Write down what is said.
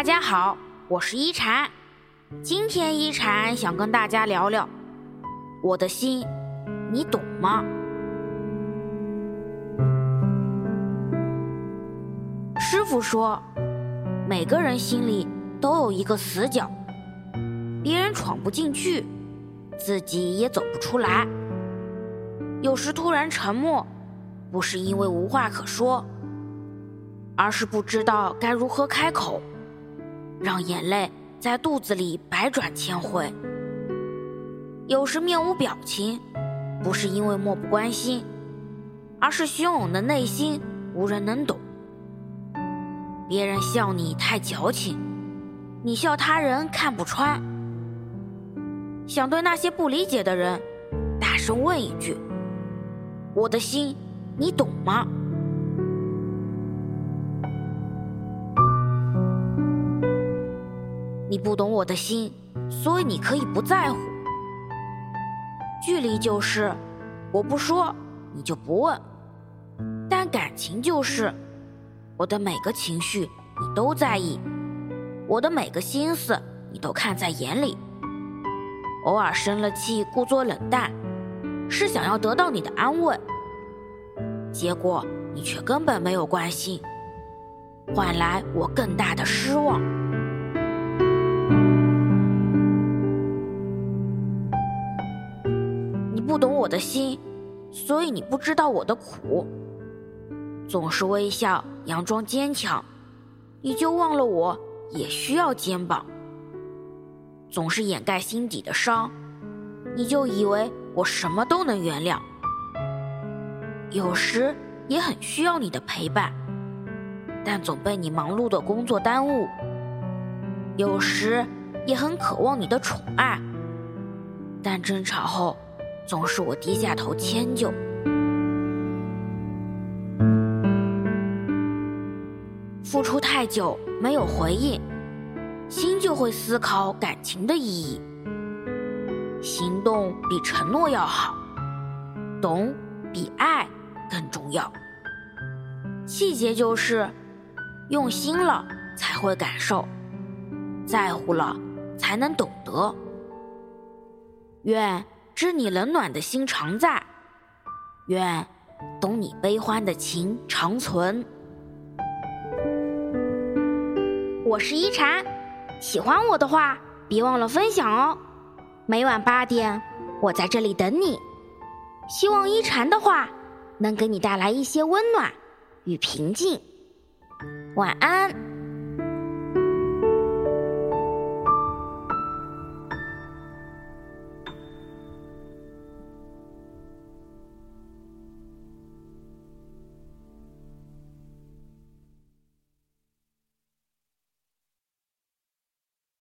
大家好，我是一禅。今天一禅想跟大家聊聊我的心，你懂吗？师傅说，每个人心里都有一个死角，别人闯不进去，自己也走不出来。有时突然沉默，不是因为无话可说，而是不知道该如何开口。让眼泪在肚子里百转千回。有时面无表情，不是因为漠不关心，而是汹涌的内心无人能懂。别人笑你太矫情，你笑他人看不穿。想对那些不理解的人，大声问一句：我的心，你懂吗？你不懂我的心，所以你可以不在乎。距离就是，我不说，你就不问；但感情就是，我的每个情绪你都在意，我的每个心思你都看在眼里。偶尔生了气，故作冷淡，是想要得到你的安慰，结果你却根本没有关心，换来我更大的失望。的心，所以你不知道我的苦。总是微笑，佯装坚强，你就忘了我也需要肩膀。总是掩盖心底的伤，你就以为我什么都能原谅。有时也很需要你的陪伴，但总被你忙碌的工作耽误。有时也很渴望你的宠爱，但争吵后。总是我低下头迁就，付出太久没有回应，心就会思考感情的意义。行动比承诺要好，懂比爱更重要。细节就是用心了才会感受，在乎了才能懂得。愿。知你冷暖的心常在，愿懂你悲欢的情长存。我是一禅，喜欢我的话别忘了分享哦。每晚八点，我在这里等你。希望一禅的话能给你带来一些温暖与平静。晚安。